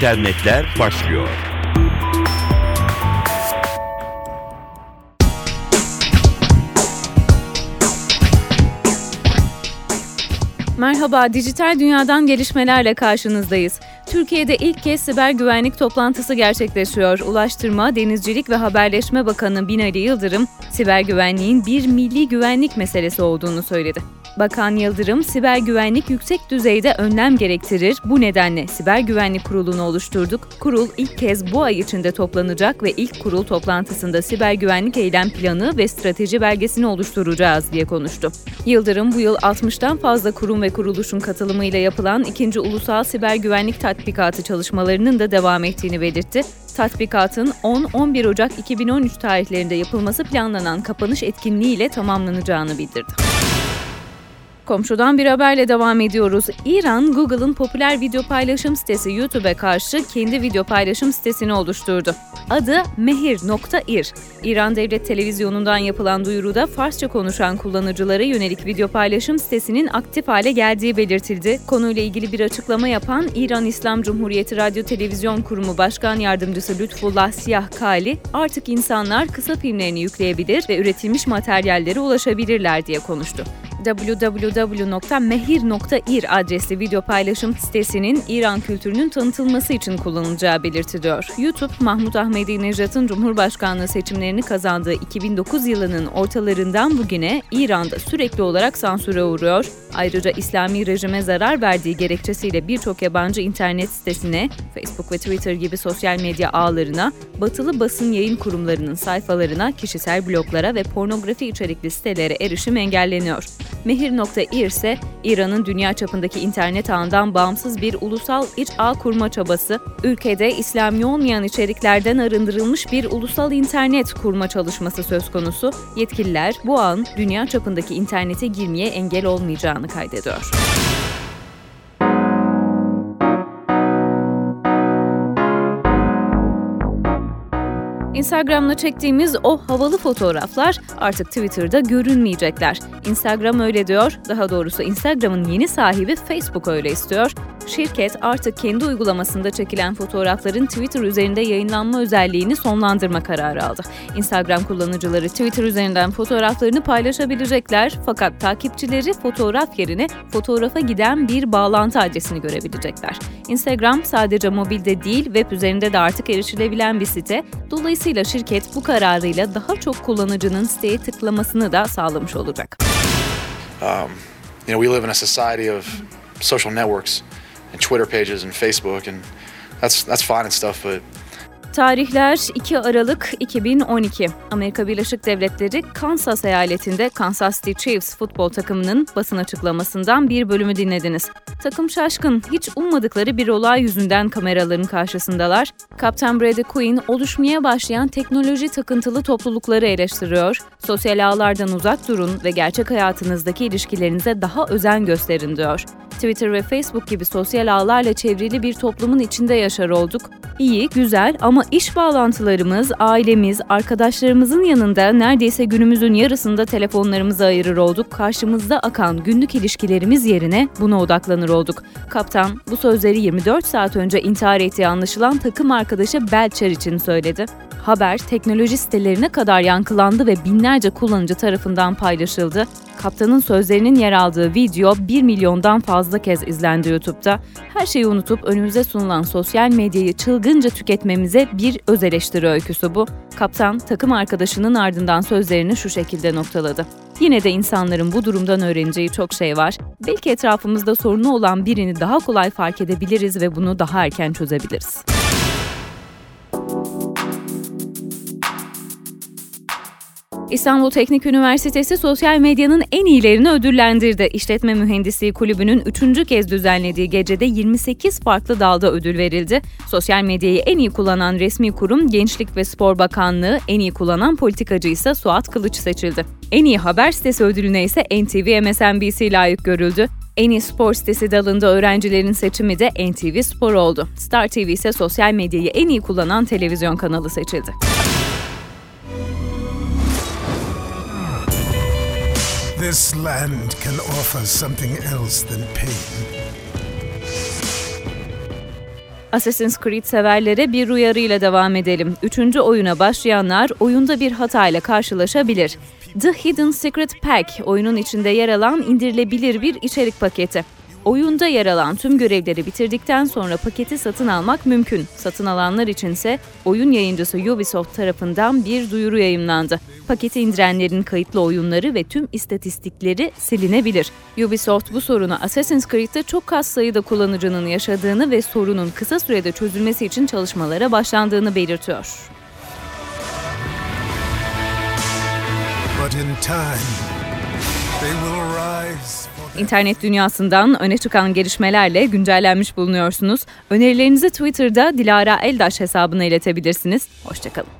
internetler başlıyor. Merhaba, dijital dünyadan gelişmelerle karşınızdayız. Türkiye'de ilk kez siber güvenlik toplantısı gerçekleşiyor. Ulaştırma, Denizcilik ve Haberleşme Bakanı Binali Yıldırım, siber güvenliğin bir milli güvenlik meselesi olduğunu söyledi. Bakan Yıldırım, siber güvenlik yüksek düzeyde önlem gerektirir. Bu nedenle Siber Güvenlik Kurulu'nu oluşturduk. Kurul ilk kez bu ay içinde toplanacak ve ilk kurul toplantısında siber güvenlik eylem planı ve strateji belgesini oluşturacağız diye konuştu. Yıldırım bu yıl 60'tan fazla kurum ve kuruluşun katılımıyla yapılan ikinci ulusal siber güvenlik tatbikatı çalışmalarının da devam ettiğini belirtti. Tatbikatın 10-11 Ocak 2013 tarihlerinde yapılması planlanan kapanış etkinliğiyle tamamlanacağını bildirdi. Komşudan bir haberle devam ediyoruz. İran, Google'ın popüler video paylaşım sitesi YouTube'e karşı kendi video paylaşım sitesini oluşturdu. Adı Mehir.ir. İran Devlet Televizyonu'ndan yapılan duyuruda Farsça konuşan kullanıcılara yönelik video paylaşım sitesinin aktif hale geldiği belirtildi. Konuyla ilgili bir açıklama yapan İran İslam Cumhuriyeti Radyo Televizyon Kurumu Başkan Yardımcısı Lütfullah Siyah Kali, artık insanlar kısa filmlerini yükleyebilir ve üretilmiş materyallere ulaşabilirler diye konuştu www.mehir.ir adresli video paylaşım sitesinin İran kültürünün tanıtılması için kullanılacağı belirtiliyor. YouTube, Mahmut Ahmedinejad'ın Cumhurbaşkanlığı seçimlerini kazandığı 2009 yılının ortalarından bugüne İran'da sürekli olarak sansüre uğruyor. Ayrıca İslami rejime zarar verdiği gerekçesiyle birçok yabancı internet sitesine, Facebook ve Twitter gibi sosyal medya ağlarına, batılı basın yayın kurumlarının sayfalarına, kişisel bloglara ve pornografi içerikli sitelere erişim engelleniyor. Mehir.ir ise İran'ın dünya çapındaki internet ağından bağımsız bir ulusal iç ağ kurma çabası, ülkede İslami olmayan içeriklerden arındırılmış bir ulusal internet kurma çalışması söz konusu. Yetkililer bu ağın dünya çapındaki internete girmeye engel olmayacağını kaydediyor. Instagram'la çektiğimiz o havalı fotoğraflar artık Twitter'da görünmeyecekler. Instagram öyle diyor, daha doğrusu Instagram'ın yeni sahibi Facebook öyle istiyor. Şirket artık kendi uygulamasında çekilen fotoğrafların Twitter üzerinde yayınlanma özelliğini sonlandırma kararı aldı. Instagram kullanıcıları Twitter üzerinden fotoğraflarını paylaşabilecekler fakat takipçileri fotoğraf yerine fotoğrafa giden bir bağlantı adresini görebilecekler. Instagram sadece mobilde değil web üzerinde de artık erişilebilen bir site. Dolayısıyla şirket bu kararıyla daha çok kullanıcının siteye tıklamasını da sağlamış olacak. Um, you know, we live in a society of social networks and Twitter pages and Facebook and that's that's fine and stuff but Tarihler 2 Aralık 2012. Amerika Birleşik Devletleri Kansas eyaletinde Kansas City Chiefs futbol takımının basın açıklamasından bir bölümü dinlediniz. Takım şaşkın, hiç ummadıkları bir olay yüzünden kameraların karşısındalar. Kaptan Brady Quinn oluşmaya başlayan teknoloji takıntılı toplulukları eleştiriyor. Sosyal ağlardan uzak durun ve gerçek hayatınızdaki ilişkilerinize daha özen gösterin diyor. Twitter ve Facebook gibi sosyal ağlarla çevrili bir toplumun içinde yaşar olduk. İyi, güzel ama iş bağlantılarımız, ailemiz, arkadaşlarımızın yanında neredeyse günümüzün yarısında telefonlarımızı ayırır olduk. Karşımızda akan günlük ilişkilerimiz yerine buna odaklanır olduk. Kaptan bu sözleri 24 saat önce intihar ettiği anlaşılan takım arkadaşı Belcher için söyledi. Haber teknoloji sitelerine kadar yankılandı ve binlerce kullanıcı tarafından paylaşıldı. Kaptanın sözlerinin yer aldığı video 1 milyondan fazla kez izlendi YouTube'da. Her şeyi unutup önümüze sunulan sosyal medyayı çılgınca tüketmemize bir öz eleştiri öyküsü bu. Kaptan takım arkadaşının ardından sözlerini şu şekilde noktaladı. Yine de insanların bu durumdan öğreneceği çok şey var. Belki etrafımızda sorunu olan birini daha kolay fark edebiliriz ve bunu daha erken çözebiliriz. İstanbul Teknik Üniversitesi sosyal medyanın en iyilerini ödüllendirdi. İşletme Mühendisliği Kulübü'nün üçüncü kez düzenlediği gecede 28 farklı dalda ödül verildi. Sosyal medyayı en iyi kullanan resmi kurum Gençlik ve Spor Bakanlığı, en iyi kullanan politikacı ise Suat Kılıç seçildi. En iyi haber sitesi ödülüne ise NTV MSNBC layık görüldü. En iyi spor sitesi dalında öğrencilerin seçimi de NTV Spor oldu. Star TV ise sosyal medyayı en iyi kullanan televizyon kanalı seçildi. This land can offer something else than pain. Assassin's Creed severlere bir uyarıyla devam edelim. Üçüncü oyuna başlayanlar oyunda bir hatayla karşılaşabilir. The Hidden Secret Pack, oyunun içinde yer alan indirilebilir bir içerik paketi. Oyunda yer alan tüm görevleri bitirdikten sonra paketi satın almak mümkün. Satın alanlar içinse oyun yayıncısı Ubisoft tarafından bir duyuru yayımlandı. Paketi indirenlerin kayıtlı oyunları ve tüm istatistikleri silinebilir. Ubisoft bu sorunu Assassin's Creed'de çok az sayıda kullanıcının yaşadığını ve sorunun kısa sürede çözülmesi için çalışmalara başlandığını belirtiyor. But in time, they will rise İnternet dünyasından öne çıkan gelişmelerle güncellenmiş bulunuyorsunuz. Önerilerinizi Twitter'da Dilara Eldaş hesabına iletebilirsiniz. Hoşçakalın.